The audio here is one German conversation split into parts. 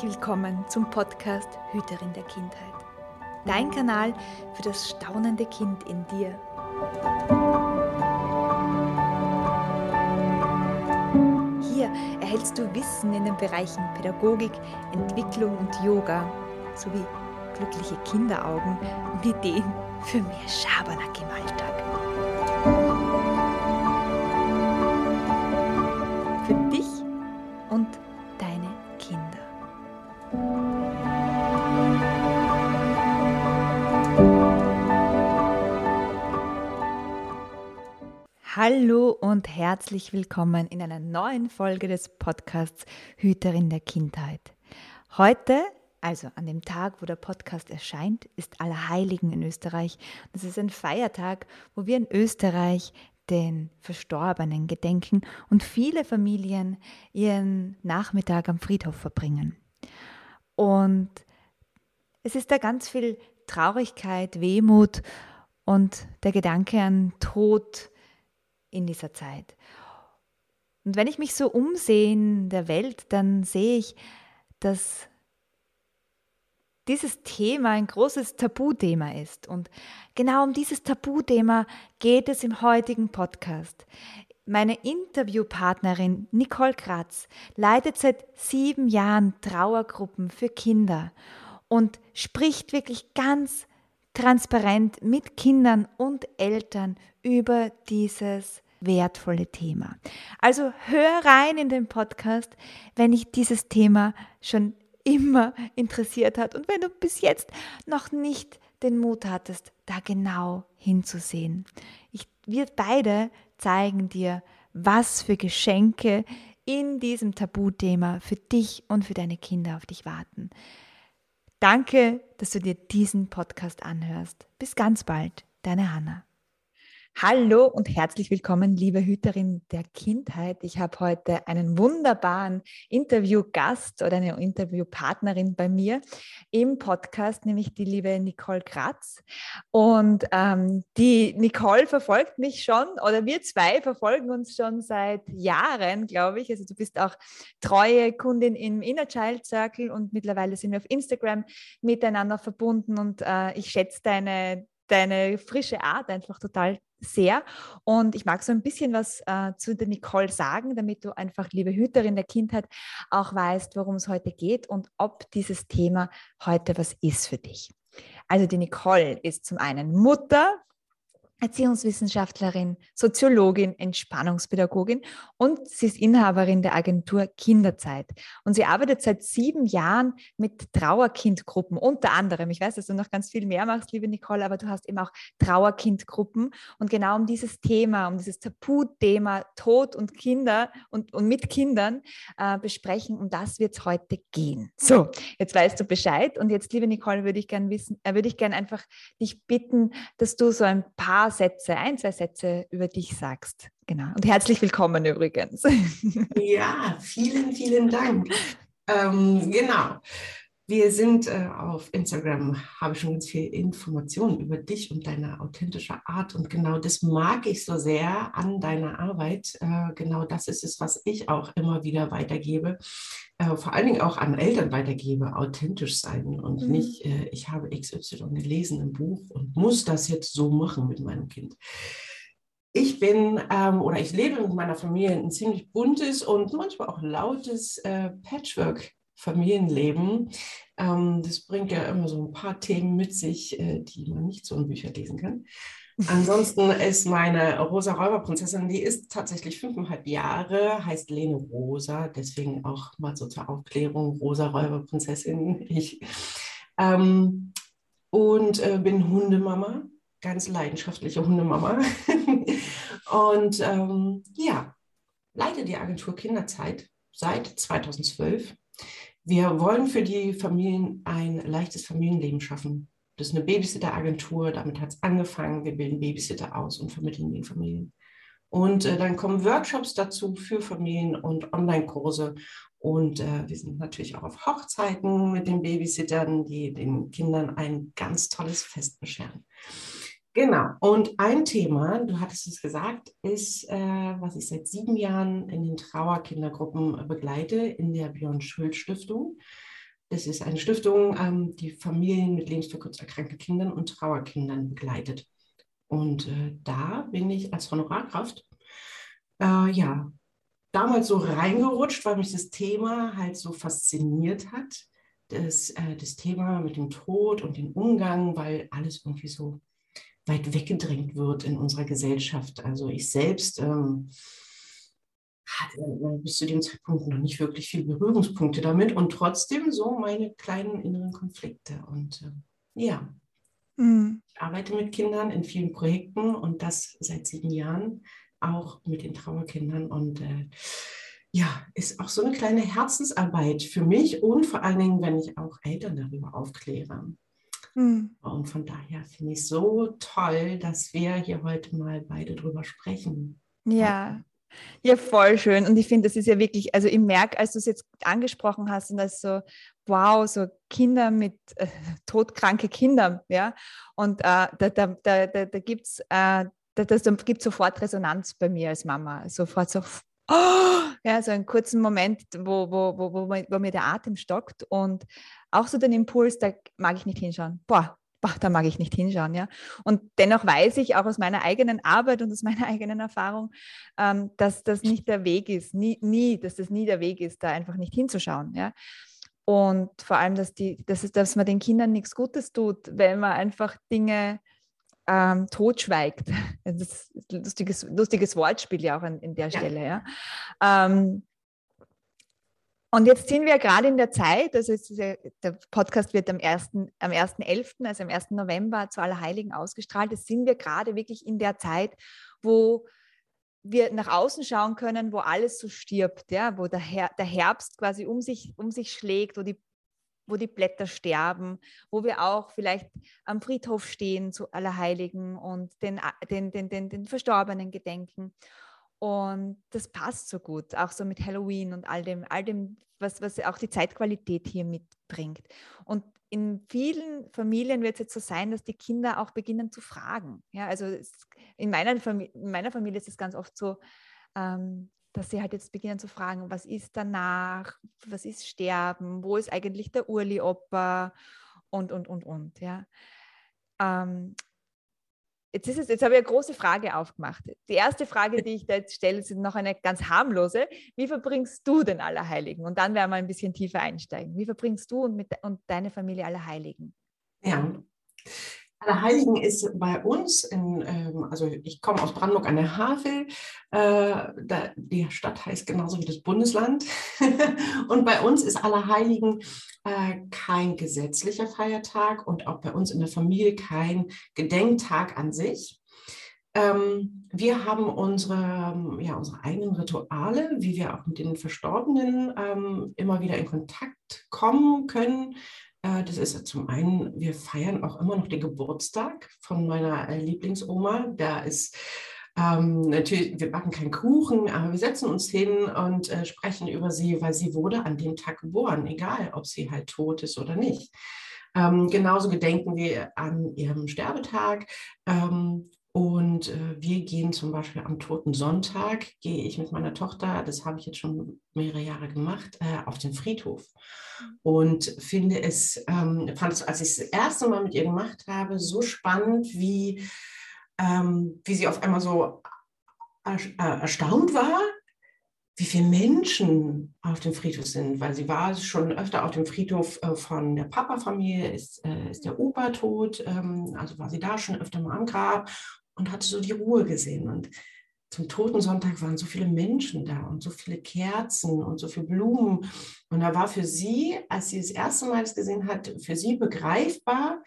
Herzlich willkommen zum Podcast Hüterin der Kindheit. Dein Kanal für das staunende Kind in dir. Hier erhältst du Wissen in den Bereichen Pädagogik, Entwicklung und Yoga sowie glückliche Kinderaugen und Ideen für mehr Schabernack im Alltag. Herzlich willkommen in einer neuen Folge des Podcasts Hüterin der Kindheit. Heute, also an dem Tag, wo der Podcast erscheint, ist Allerheiligen in Österreich. Das ist ein Feiertag, wo wir in Österreich den Verstorbenen gedenken und viele Familien ihren Nachmittag am Friedhof verbringen. Und es ist da ganz viel Traurigkeit, Wehmut und der Gedanke an Tod in dieser Zeit. Und wenn ich mich so umsehe in der Welt, dann sehe ich, dass dieses Thema ein großes Tabuthema ist. Und genau um dieses Tabuthema geht es im heutigen Podcast. Meine Interviewpartnerin Nicole Kratz leitet seit sieben Jahren Trauergruppen für Kinder und spricht wirklich ganz transparent mit Kindern und Eltern über dieses wertvolle Thema. Also hör rein in den Podcast, wenn ich dieses Thema schon immer interessiert hat und wenn du bis jetzt noch nicht den Mut hattest, da genau hinzusehen. Ich, wir beide zeigen dir, was für Geschenke in diesem Tabuthema für dich und für deine Kinder auf dich warten. Danke, dass du dir diesen Podcast anhörst. Bis ganz bald, deine Hanna. Hallo und herzlich willkommen, liebe Hüterin der Kindheit. Ich habe heute einen wunderbaren Interviewgast oder eine Interviewpartnerin bei mir im Podcast, nämlich die liebe Nicole Kratz. Und ähm, die Nicole verfolgt mich schon oder wir zwei verfolgen uns schon seit Jahren, glaube ich. Also du bist auch treue Kundin im Inner Child Circle und mittlerweile sind wir auf Instagram miteinander verbunden und äh, ich schätze deine deine frische Art einfach total sehr. Und ich mag so ein bisschen was äh, zu der Nicole sagen, damit du einfach, liebe Hüterin der Kindheit, auch weißt, worum es heute geht und ob dieses Thema heute was ist für dich. Also die Nicole ist zum einen Mutter Erziehungswissenschaftlerin, Soziologin, Entspannungspädagogin und sie ist Inhaberin der Agentur Kinderzeit. Und sie arbeitet seit sieben Jahren mit Trauerkindgruppen, unter anderem. Ich weiß, dass du noch ganz viel mehr machst, liebe Nicole, aber du hast eben auch Trauerkindgruppen. Und genau um dieses Thema, um dieses Tabuthema Tod und Kinder und, und mit Kindern äh, besprechen, um das wird es heute gehen. So, jetzt weißt du Bescheid. Und jetzt, liebe Nicole, würde ich gerne wissen, äh, würde ich gerne einfach dich bitten, dass du so ein paar Sätze, ein, zwei Sätze über dich sagst. Genau. Und herzlich willkommen übrigens. Ja, vielen, vielen Dank. Ähm, genau. Wir sind äh, auf Instagram, habe ich schon ganz viel Informationen über dich und deine authentische Art. Und genau das mag ich so sehr an deiner Arbeit. Äh, genau das ist es, was ich auch immer wieder weitergebe. Äh, vor allen Dingen auch an Eltern weitergebe, authentisch sein und mhm. nicht, äh, ich habe XY gelesen im Buch und muss das jetzt so machen mit meinem Kind. Ich bin ähm, oder ich lebe mit meiner Familie ein ziemlich buntes und manchmal auch lautes äh, Patchwork Familienleben. Ähm, das bringt ja immer so ein paar Themen mit sich, äh, die man nicht so in Büchern lesen kann. Ansonsten ist meine Rosa Räuberprinzessin, die ist tatsächlich fünfeinhalb Jahre, heißt Lene Rosa, deswegen auch mal so zur Aufklärung, Rosa Räuberprinzessin. Ich. Ähm, und äh, bin Hundemama, ganz leidenschaftliche Hundemama. und ähm, ja, leite die Agentur Kinderzeit seit 2012 wir wollen für die Familien ein leichtes Familienleben schaffen. Das ist eine Babysitter-Agentur, damit hat es angefangen. Wir bilden Babysitter aus und vermitteln den Familien. Und äh, dann kommen Workshops dazu für Familien und Online-Kurse. Und äh, wir sind natürlich auch auf Hochzeiten mit den Babysittern, die den Kindern ein ganz tolles Fest bescheren. Genau. Und ein Thema, du hattest es gesagt, ist, äh, was ich seit sieben Jahren in den Trauerkindergruppen begleite, in der Björn Schuld Stiftung. Das ist eine Stiftung, ähm, die Familien mit lebensverkürzt erkrankten Kindern und Trauerkindern begleitet. Und äh, da bin ich als Honorarkraft, äh, ja, damals so reingerutscht, weil mich das Thema halt so fasziniert hat. Das, äh, das Thema mit dem Tod und dem Umgang, weil alles irgendwie so weit weggedrängt wird in unserer Gesellschaft. Also ich selbst ähm, hatte bis zu dem Zeitpunkt noch nicht wirklich viele Berührungspunkte damit und trotzdem so meine kleinen inneren Konflikte. Und äh, ja, mhm. ich arbeite mit Kindern in vielen Projekten und das seit sieben Jahren, auch mit den Trauerkindern. Und äh, ja, ist auch so eine kleine Herzensarbeit für mich und vor allen Dingen, wenn ich auch Eltern darüber aufkläre. Mhm. Und von daher finde ich es so toll, dass wir hier heute mal beide drüber sprechen. Ja, ja, voll schön. Und ich finde, das ist ja wirklich, also ich merke, als du es jetzt angesprochen hast und das so, wow, so Kinder mit äh, todkranke Kinder, ja. Und äh, da, da, da, da, da gibt es äh, da, das, da gibt sofort Resonanz bei mir als Mama. Sofort so, oh, ja, so einen kurzen Moment, wo, wo, wo, wo, wo mir der Atem stockt und auch so den Impuls, da mag ich nicht hinschauen. Boah, boah, da mag ich nicht hinschauen, ja. Und dennoch weiß ich auch aus meiner eigenen Arbeit und aus meiner eigenen Erfahrung, ähm, dass das nicht der Weg ist, nie, nie, dass das nie der Weg ist, da einfach nicht hinzuschauen, ja. Und vor allem, dass, die, dass, es, dass man den Kindern nichts Gutes tut, wenn man einfach Dinge ähm, totschweigt. Das ist ein lustiges, lustiges Wortspiel ja auch an, in der ja. Stelle, ja. Ähm, und jetzt sind wir gerade in der Zeit, also ja, der Podcast wird am 1.11., am 1. also am 1. November zu Allerheiligen ausgestrahlt. Jetzt sind wir gerade wirklich in der Zeit, wo wir nach außen schauen können, wo alles so stirbt, ja, wo der, Her der Herbst quasi um sich, um sich schlägt, wo die, wo die Blätter sterben, wo wir auch vielleicht am Friedhof stehen zu Allerheiligen und den, den, den, den, den Verstorbenen gedenken. Und das passt so gut, auch so mit Halloween und all dem, all dem, was, was auch die Zeitqualität hier mitbringt. Und in vielen Familien wird es jetzt so sein, dass die Kinder auch beginnen zu fragen. Ja, also es, in, meiner Familie, in meiner Familie ist es ganz oft so, ähm, dass sie halt jetzt beginnen zu fragen, was ist danach, was ist Sterben, wo ist eigentlich der Urli-Opa und, und, und, und. Ja. Ähm, Jetzt, ist es, jetzt habe ich eine große Frage aufgemacht. Die erste Frage, die ich da jetzt stelle, ist noch eine ganz harmlose. Wie verbringst du den Allerheiligen? Und dann werden wir ein bisschen tiefer einsteigen. Wie verbringst du und, mit, und deine Familie Allerheiligen? Ja, Allerheiligen ist bei uns, in, ähm, also ich komme aus Brandenburg an der Havel, äh, da, die Stadt heißt genauso wie das Bundesland. und bei uns ist Allerheiligen äh, kein gesetzlicher Feiertag und auch bei uns in der Familie kein Gedenktag an sich. Ähm, wir haben unsere, ja, unsere eigenen Rituale, wie wir auch mit den Verstorbenen ähm, immer wieder in Kontakt kommen können. Äh, das ist zum einen, wir feiern auch immer noch den Geburtstag von meiner äh, Lieblingsoma. Da ist ähm, natürlich, wir backen keinen Kuchen, aber wir setzen uns hin und äh, sprechen über sie, weil sie wurde an dem Tag geboren, egal ob sie halt tot ist oder nicht. Ähm, genauso gedenken wir an ihrem Sterbetag. Ähm, und äh, wir gehen zum Beispiel am Toten Sonntag, gehe ich mit meiner Tochter, das habe ich jetzt schon mehrere Jahre gemacht, äh, auf den Friedhof. Und finde es, ähm, fand es, als ich es das erste Mal mit ihr gemacht habe, so spannend, wie, ähm, wie sie auf einmal so äh, erstaunt war, wie viele Menschen auf dem Friedhof sind, weil sie war schon öfter auf dem Friedhof äh, von der Papa-Familie, ist, äh, ist der Opa tot, ähm, also war sie da schon öfter mal am Grab und hatte so die Ruhe gesehen. Und zum Totensonntag waren so viele Menschen da und so viele Kerzen und so viele Blumen. Und da war für sie, als sie das erste Mal das gesehen hat, für sie begreifbar,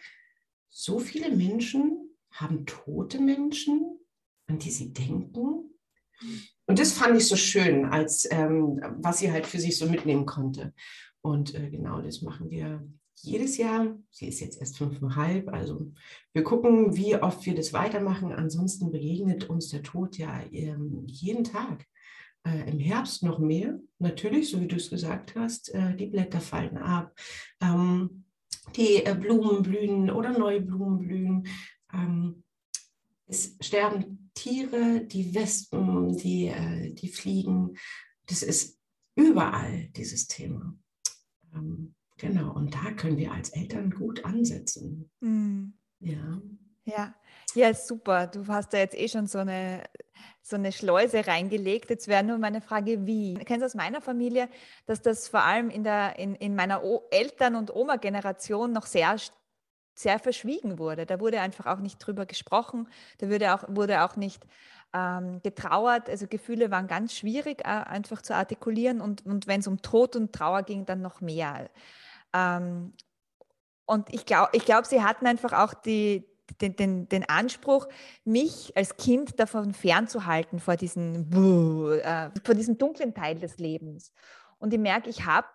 so viele Menschen haben tote Menschen, an die sie denken. Und das fand ich so schön, als ähm, was sie halt für sich so mitnehmen konnte. Und äh, genau das machen wir jedes Jahr. Sie ist jetzt erst fünfeinhalb. Also wir gucken, wie oft wir das weitermachen. Ansonsten begegnet uns der Tod ja ähm, jeden Tag. Äh, Im Herbst noch mehr, natürlich, so wie du es gesagt hast. Äh, die Blätter fallen ab. Ähm, die äh, Blumen blühen oder neue Blumen blühen. Ähm, es sterben Tiere, die Wespen, die, äh, die Fliegen. Das ist überall dieses Thema. Ähm, Genau, und da können wir als Eltern gut ansetzen. Mhm. Ja. Ja, ja, super. Du hast da jetzt eh schon so eine, so eine Schleuse reingelegt. Jetzt wäre nur meine Frage, wie? Du kennst aus meiner Familie, dass das vor allem in, der, in, in meiner o Eltern- und Oma-Generation noch sehr, sehr verschwiegen wurde. Da wurde einfach auch nicht drüber gesprochen. Da wurde auch, wurde auch nicht ähm, getrauert. Also Gefühle waren ganz schwierig äh, einfach zu artikulieren. Und, und wenn es um Tod und Trauer ging, dann noch mehr. Ähm, und ich glaube, ich glaub, sie hatten einfach auch die, den, den, den Anspruch, mich als Kind davon fernzuhalten, vor, diesen, äh, vor diesem dunklen Teil des Lebens. Und ich merke, ich habe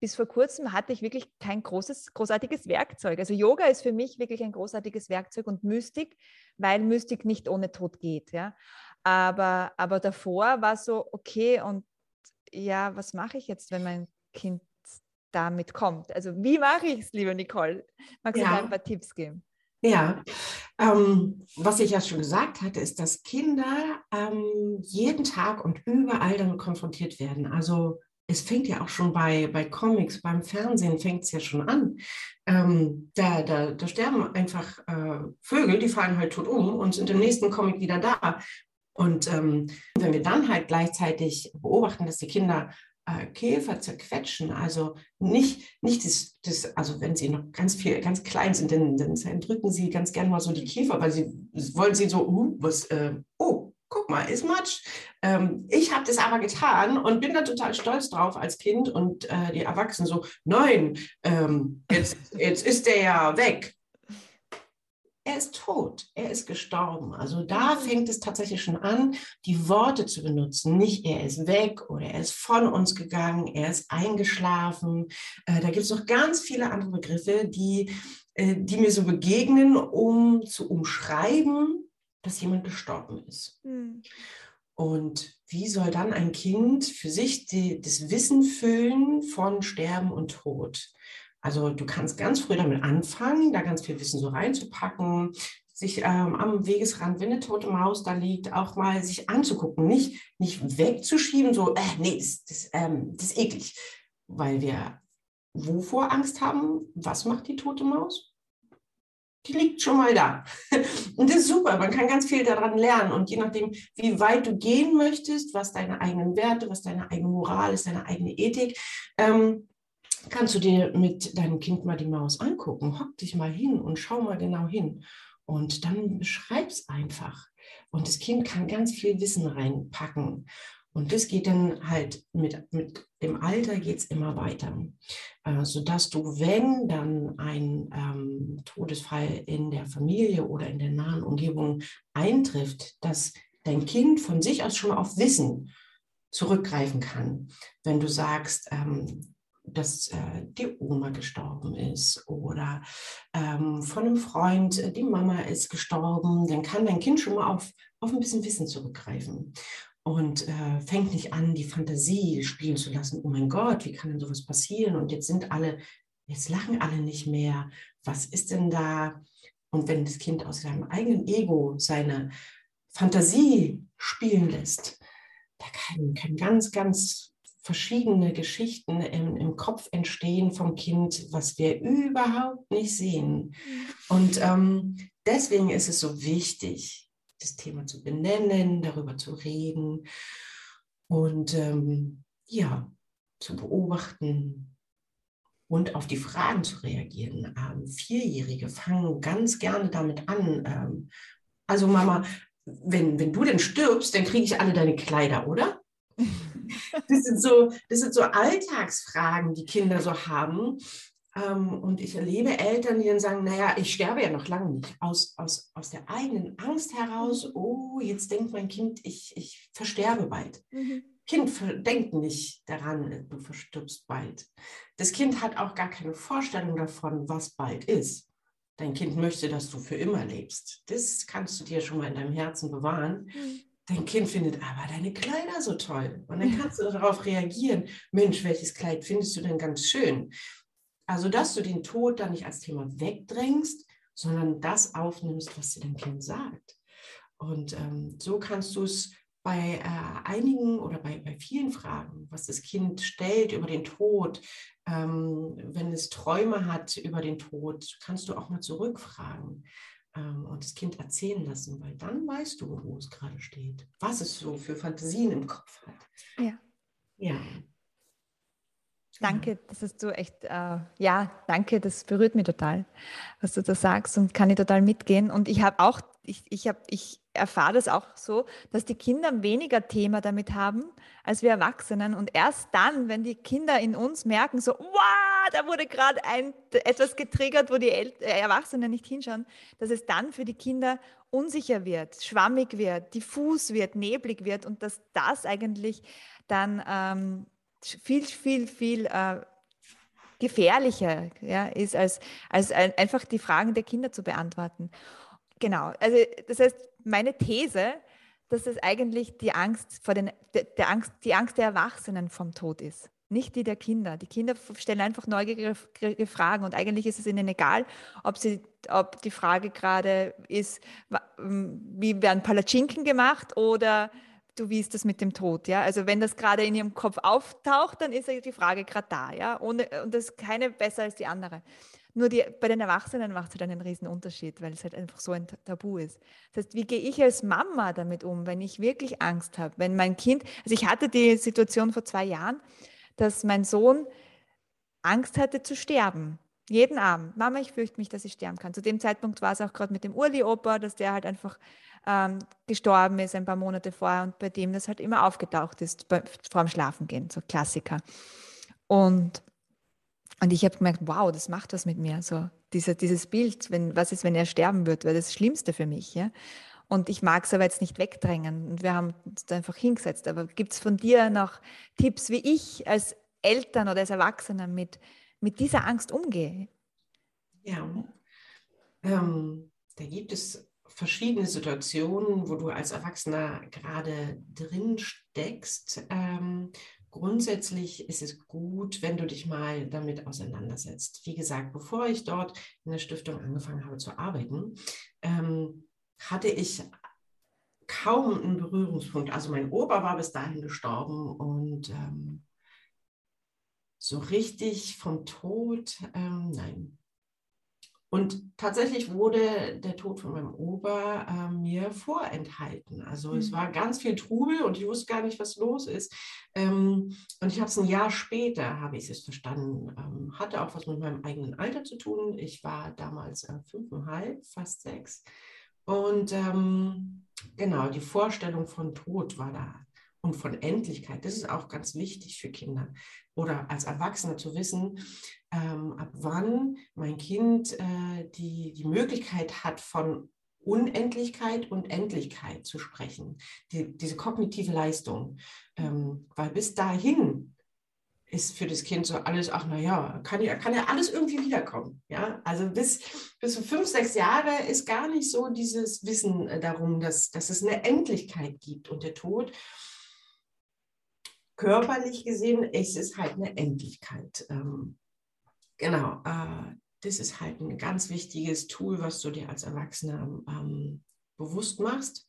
bis vor kurzem hatte ich wirklich kein großes, großartiges Werkzeug. Also Yoga ist für mich wirklich ein großartiges Werkzeug und Mystik, weil Mystik nicht ohne Tod geht. Ja? Aber, aber davor war so, okay, und ja, was mache ich jetzt, wenn mein Kind damit kommt? Also wie mache ich es, liebe Nicole? Magst du ja. ein paar Tipps geben? Ja, ähm, was ich ja schon gesagt hatte, ist, dass Kinder ähm, jeden Tag und überall damit konfrontiert werden. Also es fängt ja auch schon bei, bei Comics, beim Fernsehen fängt es ja schon an. Ähm, da, da, da sterben einfach äh, Vögel, die fallen halt tot um und sind im nächsten Comic wieder da. Und ähm, wenn wir dann halt gleichzeitig beobachten, dass die Kinder äh, Käfer zerquetschen. Also nicht, nicht das, das, also wenn sie noch ganz viel, ganz klein sind, dann, dann drücken sie ganz gerne mal so die Käfer, weil sie wollen sie so, uh, was, äh, oh, guck mal, ist Matsch. Ähm, ich habe das aber getan und bin da total stolz drauf als Kind und äh, die Erwachsenen so, nein, ähm, jetzt, jetzt ist der ja weg er ist tot, er ist gestorben. Also da mhm. fängt es tatsächlich schon an, die Worte zu benutzen. Nicht er ist weg oder er ist von uns gegangen, er ist eingeschlafen. Äh, da gibt es noch ganz viele andere Begriffe, die, äh, die mir so begegnen, um zu umschreiben, dass jemand gestorben ist. Mhm. Und wie soll dann ein Kind für sich die, das Wissen füllen von Sterben und Tod? Also du kannst ganz früh damit anfangen, da ganz viel Wissen so reinzupacken, sich ähm, am Wegesrand, wenn eine tote Maus da liegt, auch mal sich anzugucken, nicht, nicht wegzuschieben, so, äh, nee, das, das, ähm, das ist eklig, weil wir wovor Angst haben? Was macht die tote Maus? Die liegt schon mal da. Und das ist super, man kann ganz viel daran lernen. Und je nachdem, wie weit du gehen möchtest, was deine eigenen Werte, was deine eigene Moral ist, deine eigene Ethik, ähm, kannst du dir mit deinem Kind mal die Maus angucken. Hock dich mal hin und schau mal genau hin. Und dann beschreib's einfach. Und das Kind kann ganz viel Wissen reinpacken. Und das geht dann halt mit, mit dem Alter geht es immer weiter, äh, sodass du, wenn dann ein ähm, Todesfall in der Familie oder in der nahen Umgebung eintrifft, dass dein Kind von sich aus schon auf Wissen zurückgreifen kann. Wenn du sagst, ähm, dass äh, die Oma gestorben ist oder ähm, von einem Freund, äh, die Mama ist gestorben, dann kann dein Kind schon mal auf, auf ein bisschen Wissen zurückgreifen und äh, fängt nicht an, die Fantasie spielen zu lassen. Oh mein Gott, wie kann denn sowas passieren? Und jetzt sind alle, jetzt lachen alle nicht mehr. Was ist denn da? Und wenn das Kind aus seinem eigenen Ego seine Fantasie spielen lässt, da kann, kann ganz, ganz verschiedene Geschichten im, im, Kopf entstehen vom Kind, was wir überhaupt nicht sehen. Mhm. Und ähm, deswegen ist es so wichtig, das Thema zu benennen, darüber zu reden und ähm, ja, zu beobachten und auf die Fragen zu reagieren. Ähm, Vierjährige fangen ganz gerne damit an. Ähm, also Mama, wenn, wenn du denn stirbst, dann kriege ich alle deine Kleider, oder? Das sind so, das sind so Alltagsfragen, die Kinder so haben. Ähm, und ich erlebe Eltern, die dann sagen, naja, ich sterbe ja noch lange nicht. Aus, aus, aus der eigenen Angst heraus, oh, jetzt denkt mein Kind, ich, ich versterbe bald. Mhm. Kind denkt nicht daran, du verstirbst bald. Das Kind hat auch gar keine Vorstellung davon, was bald ist. Dein Kind möchte, dass du für immer lebst. Das kannst du dir schon mal in deinem Herzen bewahren. Mhm dein Kind findet aber deine Kleider so toll. Und dann kannst du darauf reagieren, Mensch, welches Kleid findest du denn ganz schön? Also, dass du den Tod dann nicht als Thema wegdrängst, sondern das aufnimmst, was dir dein Kind sagt. Und ähm, so kannst du es bei äh, einigen oder bei, bei vielen Fragen, was das Kind stellt über den Tod, ähm, wenn es Träume hat über den Tod, kannst du auch mal zurückfragen ähm, und das Kind erzählen lassen, weil dann weißt du, wo es gerade steht, was es so für Fantasien im Kopf hat. Ja. Ja. Danke, das hast du echt, äh, ja, danke, das berührt mich total, was du da sagst und kann ich total mitgehen. Und ich habe auch, ich, ich, ich erfahre das auch so, dass die Kinder weniger Thema damit haben als wir Erwachsenen. Und erst dann, wenn die Kinder in uns merken, so, wow, da wurde gerade etwas getriggert, wo die El äh, Erwachsenen nicht hinschauen, dass es dann für die Kinder unsicher wird, schwammig wird, diffus wird, neblig wird und dass das eigentlich dann ähm, viel, viel, viel äh, gefährlicher ja, ist, als, als einfach die Fragen der Kinder zu beantworten. Genau, also das heißt, meine These, dass es eigentlich die Angst vor den, der, der Angst, die Angst der Erwachsenen vom Tod ist, nicht die der Kinder. Die Kinder stellen einfach neugierige Fragen und eigentlich ist es ihnen egal, ob, sie, ob die Frage gerade ist, wie werden Palatschinken gemacht oder du, wie ist das mit dem Tod? Ja? Also wenn das gerade in ihrem Kopf auftaucht, dann ist die Frage gerade da. Ja? Ohne, und das ist keine besser als die andere. Nur die, bei den Erwachsenen macht es halt einen riesen Unterschied, weil es halt einfach so ein Tabu ist. Das heißt, wie gehe ich als Mama damit um, wenn ich wirklich Angst habe? Wenn mein Kind, also ich hatte die Situation vor zwei Jahren, dass mein Sohn Angst hatte zu sterben. Jeden Abend. Mama, ich fürchte mich, dass ich sterben kann. Zu dem Zeitpunkt war es auch gerade mit dem Urli-Opa, dass der halt einfach ähm, gestorben ist ein paar Monate vorher und bei dem das halt immer aufgetaucht ist bei, vor dem Schlafengehen, so Klassiker. Und, und ich habe gemerkt, wow, das macht was mit mir, so diese, dieses Bild, wenn, was ist, wenn er sterben wird, das, das Schlimmste für mich, ja. Und ich mag es aber jetzt nicht wegdrängen. Und wir haben uns da einfach hingesetzt. Aber gibt es von dir noch Tipps, wie ich als Eltern oder als Erwachsener mit, mit dieser Angst umgehe? Ja, ähm, da gibt es verschiedene Situationen, wo du als Erwachsener gerade drin steckst. Ähm, grundsätzlich ist es gut, wenn du dich mal damit auseinandersetzt. Wie gesagt, bevor ich dort in der Stiftung angefangen habe zu arbeiten, ähm, hatte ich kaum einen Berührungspunkt. Also mein Opa war bis dahin gestorben und ähm, so richtig vom Tod, ähm, nein, und tatsächlich wurde der Tod von meinem Opa äh, mir vorenthalten. Also mhm. es war ganz viel Trubel und ich wusste gar nicht, was los ist. Ähm, und ich habe es ein Jahr später, habe ich es verstanden. Ähm, hatte auch was mit meinem eigenen Alter zu tun. Ich war damals äh, fünfeinhalb, fast sechs. Und ähm, genau, die Vorstellung von Tod war da und von Endlichkeit. Das ist auch ganz wichtig für Kinder oder als Erwachsener zu wissen, ähm, ab wann mein Kind äh, die, die Möglichkeit hat, von Unendlichkeit und Endlichkeit zu sprechen, die, diese kognitive Leistung. Ähm, weil bis dahin ist für das Kind so alles, ach naja, kann ja, kann ja alles irgendwie wiederkommen. Ja? Also bis, bis zu fünf, sechs Jahre ist gar nicht so dieses Wissen äh, darum, dass, dass es eine Endlichkeit gibt und der Tod körperlich gesehen ist es halt eine Endlichkeit. Ähm, genau, äh, das ist halt ein ganz wichtiges Tool, was du dir als Erwachsener ähm, bewusst machst.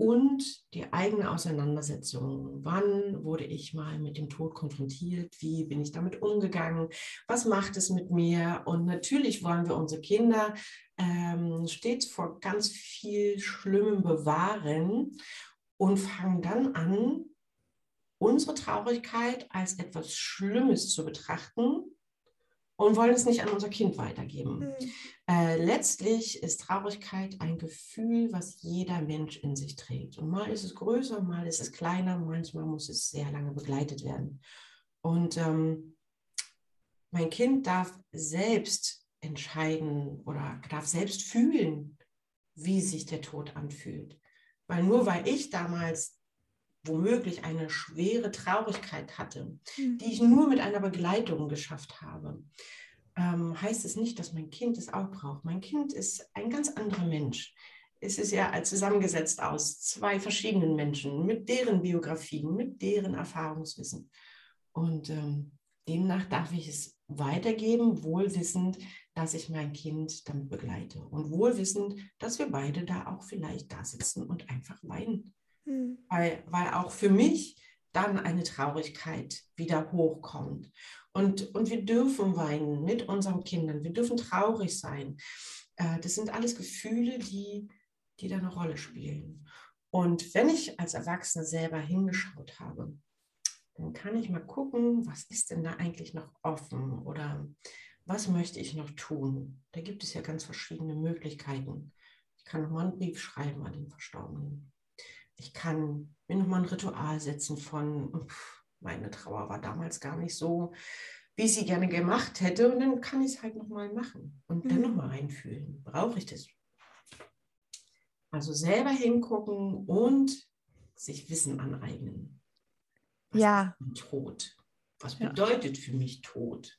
Und die eigene Auseinandersetzung. Wann wurde ich mal mit dem Tod konfrontiert? Wie bin ich damit umgegangen? Was macht es mit mir? Und natürlich wollen wir unsere Kinder ähm, stets vor ganz viel Schlimmem bewahren und fangen dann an, unsere Traurigkeit als etwas Schlimmes zu betrachten und wollen es nicht an unser Kind weitergeben. Mhm. Äh, letztlich ist Traurigkeit ein Gefühl, was jeder Mensch in sich trägt. Und mal ist es größer, mal ist es kleiner, manchmal muss es sehr lange begleitet werden. Und ähm, mein Kind darf selbst entscheiden oder darf selbst fühlen, wie sich der Tod anfühlt. Weil nur weil ich damals womöglich eine schwere Traurigkeit hatte, mhm. die ich nur mit einer Begleitung geschafft habe, ähm, heißt es nicht, dass mein Kind es auch braucht. Mein Kind ist ein ganz anderer Mensch. Es ist ja zusammengesetzt aus zwei verschiedenen Menschen mit deren Biografien, mit deren Erfahrungswissen. Und ähm, demnach darf ich es weitergeben, wohlwissend, dass ich mein Kind damit begleite und wohlwissend, dass wir beide da auch vielleicht da sitzen und einfach weinen Mhm. Weil, weil auch für mich dann eine Traurigkeit wieder hochkommt. Und, und wir dürfen weinen mit unseren Kindern, wir dürfen traurig sein. Äh, das sind alles Gefühle, die, die da eine Rolle spielen. Und wenn ich als Erwachsene selber hingeschaut habe, dann kann ich mal gucken, was ist denn da eigentlich noch offen oder was möchte ich noch tun. Da gibt es ja ganz verschiedene Möglichkeiten. Ich kann nochmal einen Brief schreiben an den Verstorbenen. Ich kann mir nochmal ein Ritual setzen von, meine Trauer war damals gar nicht so, wie ich sie gerne gemacht hätte. Und dann kann ich es halt nochmal machen und mhm. dann nochmal reinfühlen. Brauche ich das? Also selber hingucken und sich Wissen aneignen. Was ja. ist Tod? Was bedeutet ja. für mich Tod?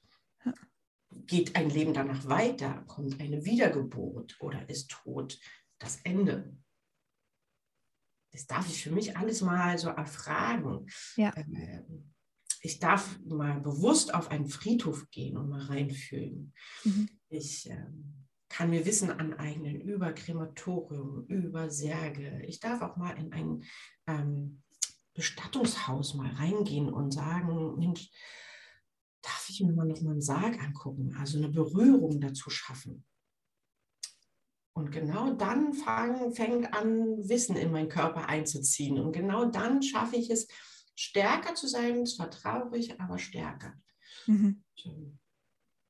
Geht ein Leben danach weiter? Kommt eine Wiedergeburt oder ist Tod das Ende? Das darf ich für mich alles mal so erfragen. Ja. Ähm, ich darf mal bewusst auf einen Friedhof gehen und mal reinfühlen. Mhm. Ich ähm, kann mir Wissen aneignen über Krematorium, über Särge. Ich darf auch mal in ein ähm, Bestattungshaus mal reingehen und sagen, Mensch, darf ich mir mal noch mal einen Sarg angucken, also eine Berührung dazu schaffen. Und genau dann fang, fängt an, Wissen in meinen Körper einzuziehen. Und genau dann schaffe ich es, stärker zu sein, zwar traurig, aber stärker. Mhm.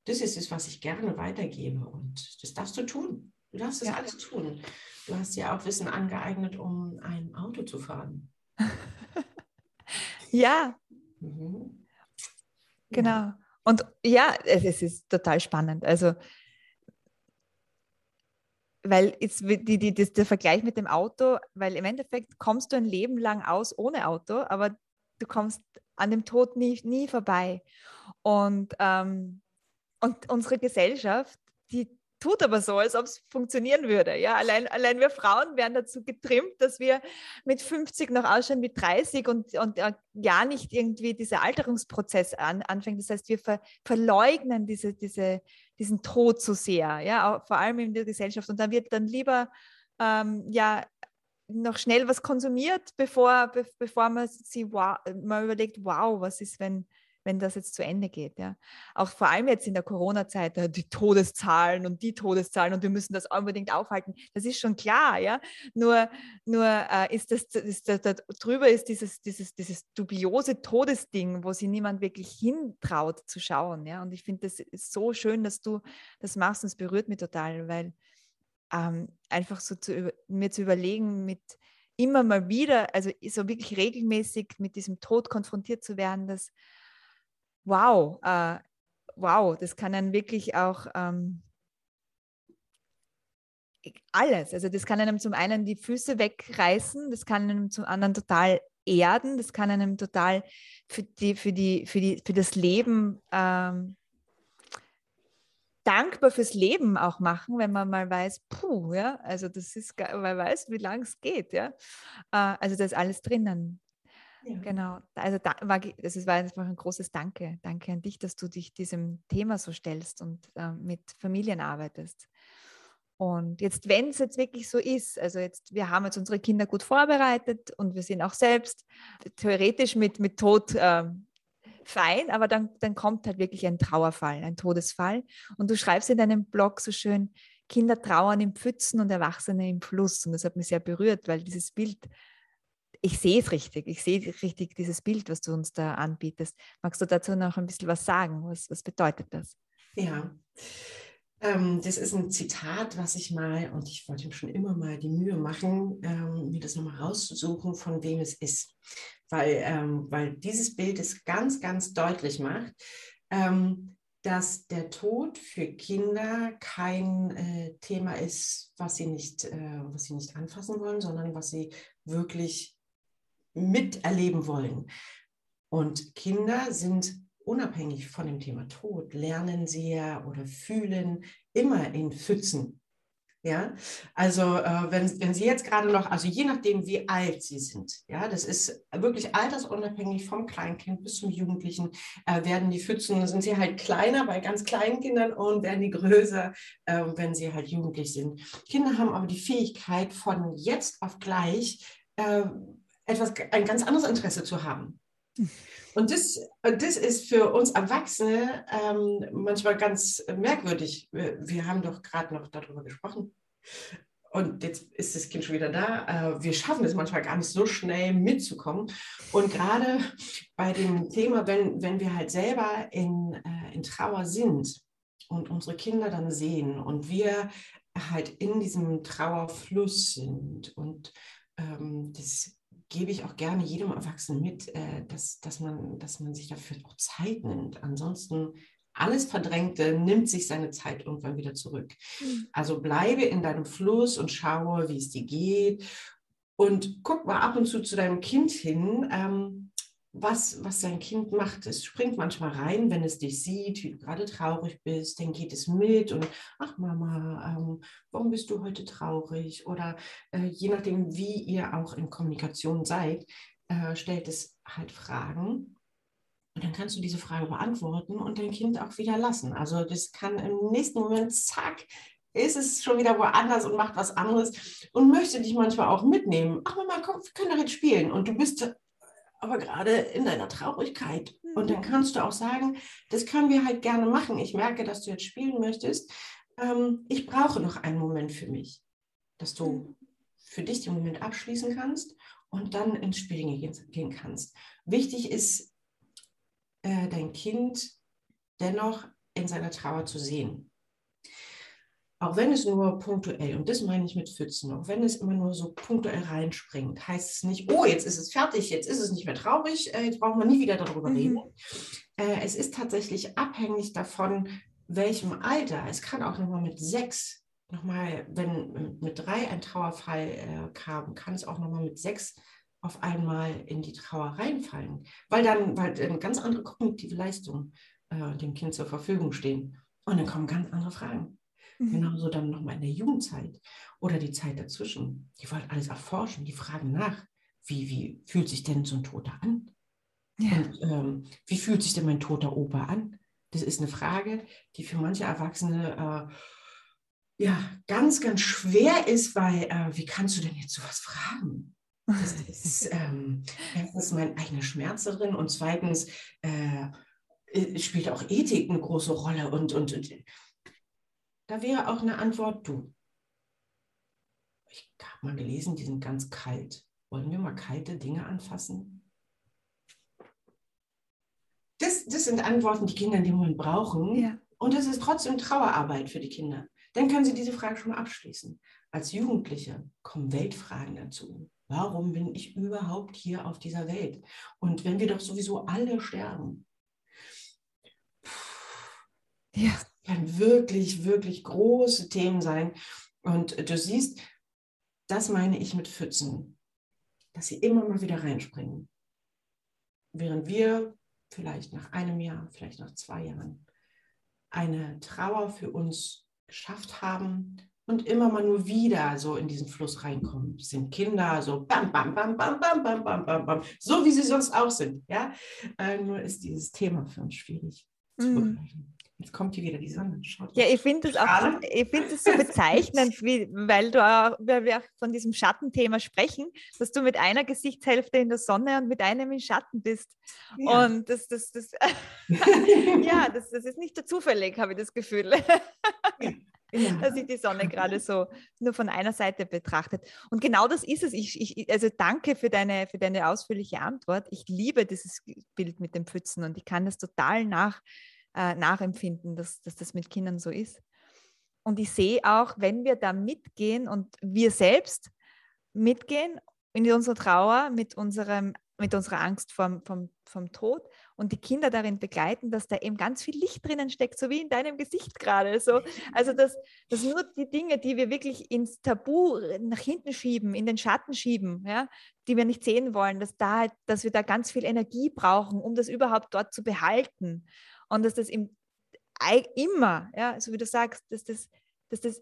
Das ist es, was ich gerne weitergebe und das darfst du tun. Du darfst das ja. alles tun. Du hast ja auch Wissen angeeignet, um ein Auto zu fahren. ja. Mhm. Genau. Und ja, es ist total spannend. Also, weil jetzt die, die, das, der Vergleich mit dem Auto, weil im Endeffekt kommst du ein Leben lang aus ohne Auto, aber du kommst an dem Tod nie, nie vorbei. Und, ähm, und unsere Gesellschaft, die tut aber so, als ob es funktionieren würde. Ja, allein, allein wir Frauen werden dazu getrimmt, dass wir mit 50 noch ausschauen wie 30 und, und äh, ja nicht irgendwie dieser Alterungsprozess an, anfängt. Das heißt, wir ver, verleugnen diese, diese, diesen Tod so sehr, ja, auch, vor allem in der Gesellschaft. Und dann wird dann lieber ähm, ja noch schnell was konsumiert, bevor, be, bevor man sich wow, man überlegt, wow, was ist, wenn, wenn das jetzt zu Ende geht. Ja? Auch vor allem jetzt in der Corona-Zeit, die Todeszahlen und die Todeszahlen und wir müssen das unbedingt aufhalten. Das ist schon klar, ja. Nur, nur äh, ist das, ist das, da drüber ist dieses, dieses, dieses dubiose Todesding, wo sich niemand wirklich hintraut zu schauen. Ja? Und ich finde das ist so schön, dass du das machst und es berührt mich total, weil ähm, einfach so zu, mir zu überlegen, mit immer mal wieder, also so wirklich regelmäßig mit diesem Tod konfrontiert zu werden, dass wow, äh, wow, das kann dann wirklich auch ähm, alles. Also das kann einem zum einen die Füße wegreißen, das kann einem zum anderen total erden, das kann einem total für, die, für, die, für, die, für das Leben ähm, dankbar fürs Leben auch machen, wenn man mal weiß, puh, ja, also das ist, man weiß, wie lange es geht, ja. Äh, also da ist alles drinnen. Ja. Genau, also da war, das war einfach ein großes Danke. Danke an dich, dass du dich diesem Thema so stellst und äh, mit Familien arbeitest. Und jetzt, wenn es jetzt wirklich so ist, also jetzt, wir haben jetzt unsere Kinder gut vorbereitet und wir sind auch selbst theoretisch mit, mit Tod äh, fein, aber dann, dann kommt halt wirklich ein Trauerfall, ein Todesfall. Und du schreibst in deinem Blog so schön, Kinder trauern im Pfützen und Erwachsene im Fluss. Und das hat mich sehr berührt, weil dieses Bild, ich sehe es richtig, ich sehe richtig dieses Bild, was du uns da anbietest. Magst du dazu noch ein bisschen was sagen? Was, was bedeutet das? Ja, ähm, das ist ein Zitat, was ich mal, und ich wollte mir schon immer mal die Mühe machen, ähm, mir das nochmal rauszusuchen, von wem es ist. Weil, ähm, weil dieses Bild es ganz, ganz deutlich macht, ähm, dass der Tod für Kinder kein äh, Thema ist, was sie, nicht, äh, was sie nicht anfassen wollen, sondern was sie wirklich miterleben wollen. Und Kinder sind unabhängig von dem Thema Tod, lernen sie ja oder fühlen immer in Pfützen. Ja, also äh, wenn, wenn Sie jetzt gerade noch, also je nachdem, wie alt Sie sind, ja, das ist wirklich altersunabhängig vom Kleinkind bis zum Jugendlichen, äh, werden die Pfützen, sind sie halt kleiner bei ganz kleinen Kindern und werden die größer, äh, wenn sie halt jugendlich sind. Kinder haben aber die Fähigkeit, von jetzt auf gleich äh, etwas, ein ganz anderes Interesse zu haben. Und das, das ist für uns Erwachsene ähm, manchmal ganz merkwürdig. Wir, wir haben doch gerade noch darüber gesprochen. Und jetzt ist das Kind schon wieder da. Äh, wir schaffen es manchmal gar nicht so schnell mitzukommen. Und gerade bei dem Thema, wenn, wenn wir halt selber in, äh, in Trauer sind und unsere Kinder dann sehen und wir halt in diesem Trauerfluss sind und ähm, das gebe ich auch gerne jedem Erwachsenen mit, äh, dass, dass, man, dass man sich dafür auch Zeit nimmt. Ansonsten alles Verdrängte nimmt sich seine Zeit irgendwann wieder zurück. Mhm. Also bleibe in deinem Fluss und schaue, wie es dir geht. Und guck mal ab und zu zu deinem Kind hin. Was, was dein Kind macht. Es springt manchmal rein, wenn es dich sieht, wie du gerade traurig bist, dann geht es mit und ach Mama, ähm, warum bist du heute traurig? Oder äh, je nachdem, wie ihr auch in Kommunikation seid, äh, stellt es halt Fragen. Und dann kannst du diese Frage beantworten und dein Kind auch wieder lassen. Also das kann im nächsten Moment, zack, ist es schon wieder woanders und macht was anderes und möchte dich manchmal auch mitnehmen. Ach Mama, komm, wir können doch jetzt spielen. Und du bist aber gerade in deiner Traurigkeit. Und dann mhm. kannst du auch sagen, das können wir halt gerne machen. Ich merke, dass du jetzt spielen möchtest. Ähm, ich brauche noch einen Moment für mich, dass du mhm. für dich den Moment abschließen kannst und dann ins Spielen gehen kannst. Wichtig ist, äh, dein Kind dennoch in seiner Trauer zu sehen auch wenn es nur punktuell, und das meine ich mit Pfützen, auch wenn es immer nur so punktuell reinspringt, heißt es nicht, oh, jetzt ist es fertig, jetzt ist es nicht mehr traurig, äh, jetzt brauchen wir nie wieder darüber mhm. reden. Äh, es ist tatsächlich abhängig davon, welchem Alter. Es kann auch nochmal mit sechs, nochmal, wenn mit drei ein Trauerfall äh, kam, kann es auch nochmal mit sechs auf einmal in die Trauer reinfallen, weil dann, weil eine ganz andere kognitive Leistungen äh, dem Kind zur Verfügung stehen. Und dann kommen ganz andere Fragen. Mhm. Genauso dann nochmal in der Jugendzeit oder die Zeit dazwischen. Die wollen alles erforschen, die fragen nach, wie, wie fühlt sich denn so ein Toter an? Ja. Und ähm, wie fühlt sich denn mein toter Opa an? Das ist eine Frage, die für manche Erwachsene äh, ja ganz, ganz schwer ist, weil äh, wie kannst du denn jetzt sowas fragen? Das ist ähm, erstens mein eigener Schmerz darin und zweitens äh, äh, spielt auch Ethik eine große Rolle und, und, und da wäre auch eine Antwort du. Ich habe mal gelesen, die sind ganz kalt. Wollen wir mal kalte Dinge anfassen? Das, das sind Antworten, die Kinder in dem Moment brauchen. Ja. Und das ist trotzdem Trauerarbeit für die Kinder. Dann können sie diese Frage schon mal abschließen. Als Jugendliche kommen Weltfragen dazu. Warum bin ich überhaupt hier auf dieser Welt? Und wenn wir doch sowieso alle sterben. Ja kann wirklich, wirklich große Themen sein. Und du siehst, das meine ich mit Pfützen, dass sie immer mal wieder reinspringen. Während wir vielleicht nach einem Jahr, vielleicht nach zwei Jahren eine Trauer für uns geschafft haben und immer mal nur wieder so in diesen Fluss reinkommen. Das sind Kinder so bam, bam, bam, bam, bam, bam, bam, bam, bam, so wie sie sonst auch sind. Ja? Äh, nur ist dieses Thema für uns schwierig mm. Jetzt kommt hier wieder die Sonne. Schaut ja, ich finde es auch ich find das so bezeichnend, wie, weil, du auch, weil wir auch von diesem Schattenthema sprechen, dass du mit einer Gesichtshälfte in der Sonne und mit einem im Schatten bist. Ja. Und das, das, das, ja, das, das ist nicht so zufällig, habe ich das Gefühl. Ja. Ja. dass ich die Sonne gerade so nur von einer Seite betrachtet. Und genau das ist es. Ich, ich, also danke für deine, für deine ausführliche Antwort. Ich liebe dieses Bild mit dem Pfützen und ich kann das total nach, äh, nachempfinden, dass, dass das mit Kindern so ist. Und ich sehe auch, wenn wir da mitgehen und wir selbst mitgehen in unsere Trauer mit, unserem, mit unserer Angst vom, vom, vom Tod und die Kinder darin begleiten, dass da eben ganz viel Licht drinnen steckt, so wie in deinem Gesicht gerade. So. Also, dass, dass nur die Dinge, die wir wirklich ins Tabu nach hinten schieben, in den Schatten schieben, ja, die wir nicht sehen wollen, dass, da, dass wir da ganz viel Energie brauchen, um das überhaupt dort zu behalten und dass das im, immer, ja, so wie du sagst, dass das, dass das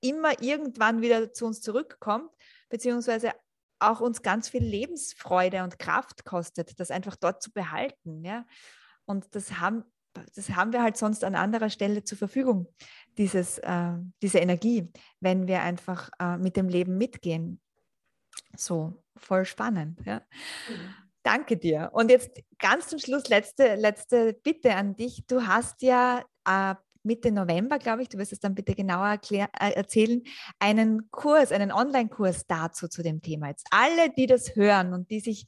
immer irgendwann wieder zu uns zurückkommt, beziehungsweise auch uns ganz viel Lebensfreude und Kraft kostet, das einfach dort zu behalten. Ja? Und das haben, das haben wir halt sonst an anderer Stelle zur Verfügung, dieses, äh, diese Energie, wenn wir einfach äh, mit dem Leben mitgehen. So. voll spannend. Ja. Mhm. Danke dir. Und jetzt ganz zum Schluss letzte, letzte Bitte an dich. Du hast ja äh, Mitte November, glaube ich, du wirst es dann bitte genauer erklär, äh, erzählen, einen Kurs, einen Online-Kurs dazu zu dem Thema. Jetzt alle, die das hören und die sich,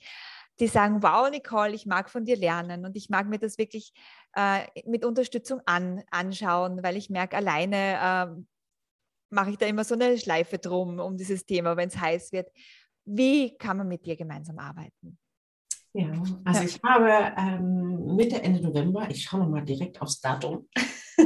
die sagen, wow, Nicole, ich mag von dir lernen und ich mag mir das wirklich äh, mit Unterstützung an, anschauen, weil ich merke, alleine äh, mache ich da immer so eine Schleife drum um dieses Thema, wenn es heiß wird. Wie kann man mit dir gemeinsam arbeiten? Ja, also ja. ich habe ähm, Mitte, Ende November, ich schaue nochmal direkt aufs Datum.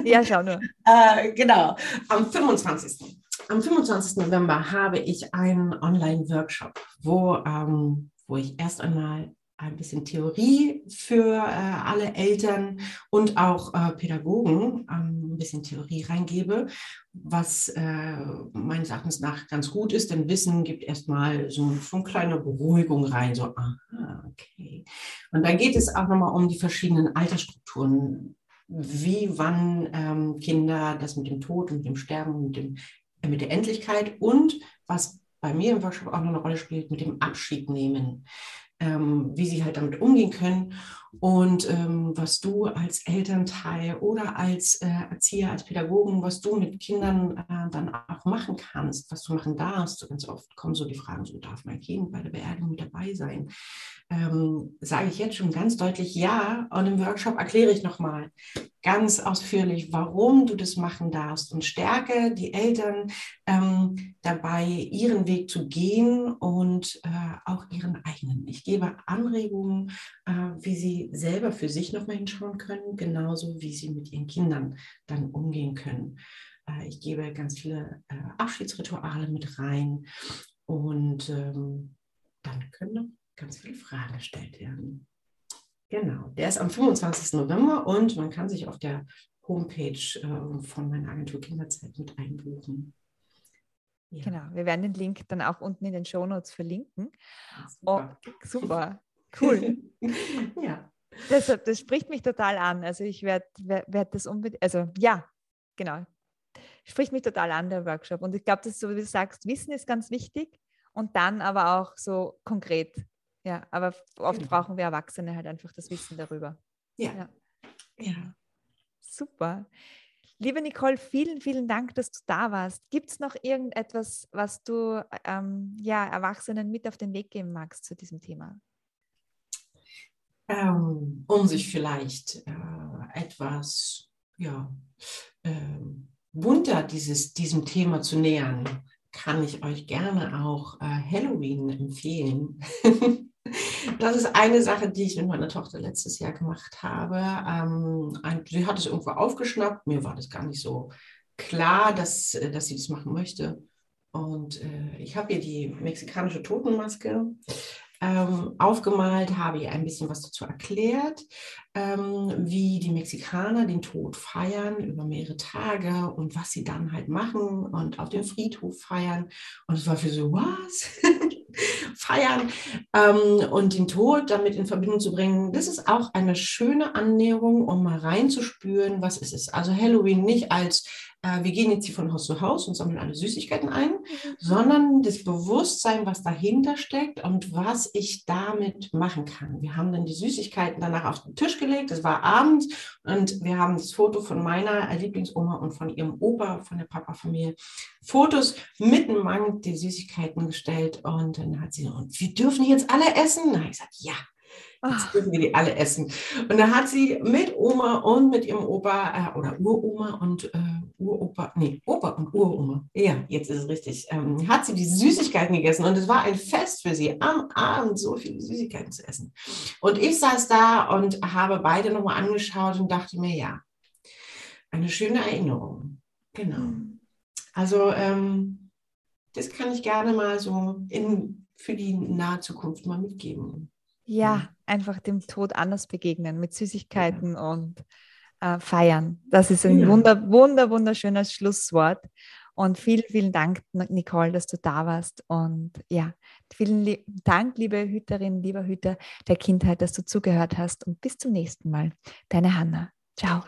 Ja, schau nur. äh, genau, am 25. Am 25. November habe ich einen Online-Workshop, wo, ähm, wo ich erst einmal ein bisschen Theorie für äh, alle Eltern und auch äh, Pädagogen ähm, ein bisschen Theorie reingebe, was äh, meines Erachtens nach ganz gut ist, denn Wissen gibt erstmal so, so eine kleine Beruhigung rein, so, aha, okay. Und dann geht es auch nochmal um die verschiedenen Altersstrukturen, wie, wann ähm, Kinder das mit dem Tod und dem Sterben, mit, dem, äh, mit der Endlichkeit und was bei mir im Workshop auch noch eine Rolle spielt, mit dem Abschied nehmen ähm, wie sie halt damit umgehen können und ähm, was du als Elternteil oder als äh, Erzieher, als Pädagogen, was du mit Kindern äh, dann auch machen kannst, was du machen darfst. So ganz oft kommen so die Fragen, so darf mein Kind bei der Beerdigung mit dabei sein? Ähm, sage ich jetzt schon ganz deutlich ja. Und im Workshop erkläre ich nochmal ganz ausführlich, warum du das machen darfst und stärke die Eltern ähm, dabei, ihren Weg zu gehen und äh, auch ihren eigenen. Ich gebe Anregungen, äh, wie sie selber für sich nochmal hinschauen können, genauso wie sie mit ihren Kindern dann umgehen können. Äh, ich gebe ganz viele äh, Abschiedsrituale mit rein und ähm, dann können ganz viele Fragen gestellt werden. Genau, der ist am 25. November und man kann sich auf der Homepage äh, von meiner Agentur Kinderzeit mit einbuchen. Ja. Genau, wir werden den Link dann auch unten in den Show Notes verlinken. Super, oh, super. cool. ja. Das, das spricht mich total an. Also ich werde werd das unbedingt, also ja, genau. Spricht mich total an, der Workshop. Und ich glaube, das ist so, wie du sagst, Wissen ist ganz wichtig und dann aber auch so konkret. Ja, aber oft genau. brauchen wir Erwachsene halt einfach das Wissen darüber. Ja. ja. ja. Super. Liebe Nicole, vielen, vielen Dank, dass du da warst. Gibt es noch irgendetwas, was du ähm, ja, Erwachsenen mit auf den Weg geben magst zu diesem Thema? Ähm, um sich vielleicht äh, etwas ja, äh, bunter dieses, diesem Thema zu nähern, kann ich euch gerne auch äh, Halloween empfehlen. Das ist eine Sache, die ich mit meiner Tochter letztes Jahr gemacht habe. Ähm, sie hat es irgendwo aufgeschnappt. Mir war das gar nicht so klar, dass, äh, dass sie das machen möchte. Und äh, ich habe ihr die mexikanische Totenmaske ähm, aufgemalt, habe ihr ein bisschen was dazu erklärt, ähm, wie die Mexikaner den Tod feiern über mehrere Tage und was sie dann halt machen und auf dem Friedhof feiern. Und es war für so, was? feiern ähm, und den Tod damit in Verbindung zu bringen, das ist auch eine schöne Annäherung, um mal reinzuspüren, was ist es. Also Halloween nicht als wir gehen jetzt hier von Haus zu Haus und sammeln alle Süßigkeiten ein, mhm. sondern das Bewusstsein, was dahinter steckt und was ich damit machen kann. Wir haben dann die Süßigkeiten danach auf den Tisch gelegt, es war Abend und wir haben das Foto von meiner Lieblingsoma und von ihrem Opa, von der Papa-Familie, Fotos mit dem Mang die Süßigkeiten gestellt und dann hat sie, und wir dürfen jetzt alle essen? Na, ich gesagt, ja, Jetzt dürfen wir die alle essen. Und da hat sie mit Oma und mit ihrem Opa äh, oder Uroma und äh, Uropa, nee, Opa und Uroma, ja, jetzt ist es richtig, ähm, hat sie die Süßigkeiten gegessen und es war ein Fest für sie, am Abend so viele Süßigkeiten zu essen. Und ich saß da und habe beide nochmal angeschaut und dachte mir, ja, eine schöne Erinnerung. Genau. Hm. Also, ähm, das kann ich gerne mal so in, für die nahe Zukunft mal mitgeben. Ja, einfach dem Tod anders begegnen, mit Süßigkeiten ja. und äh, feiern. Das ist ein ja. wunder, wunder, wunderschönes Schlusswort. Und vielen, vielen Dank, Nicole, dass du da warst. Und ja, vielen li Dank, liebe Hüterin, lieber Hüter der Kindheit, dass du zugehört hast. Und bis zum nächsten Mal. Deine Hanna. Ciao.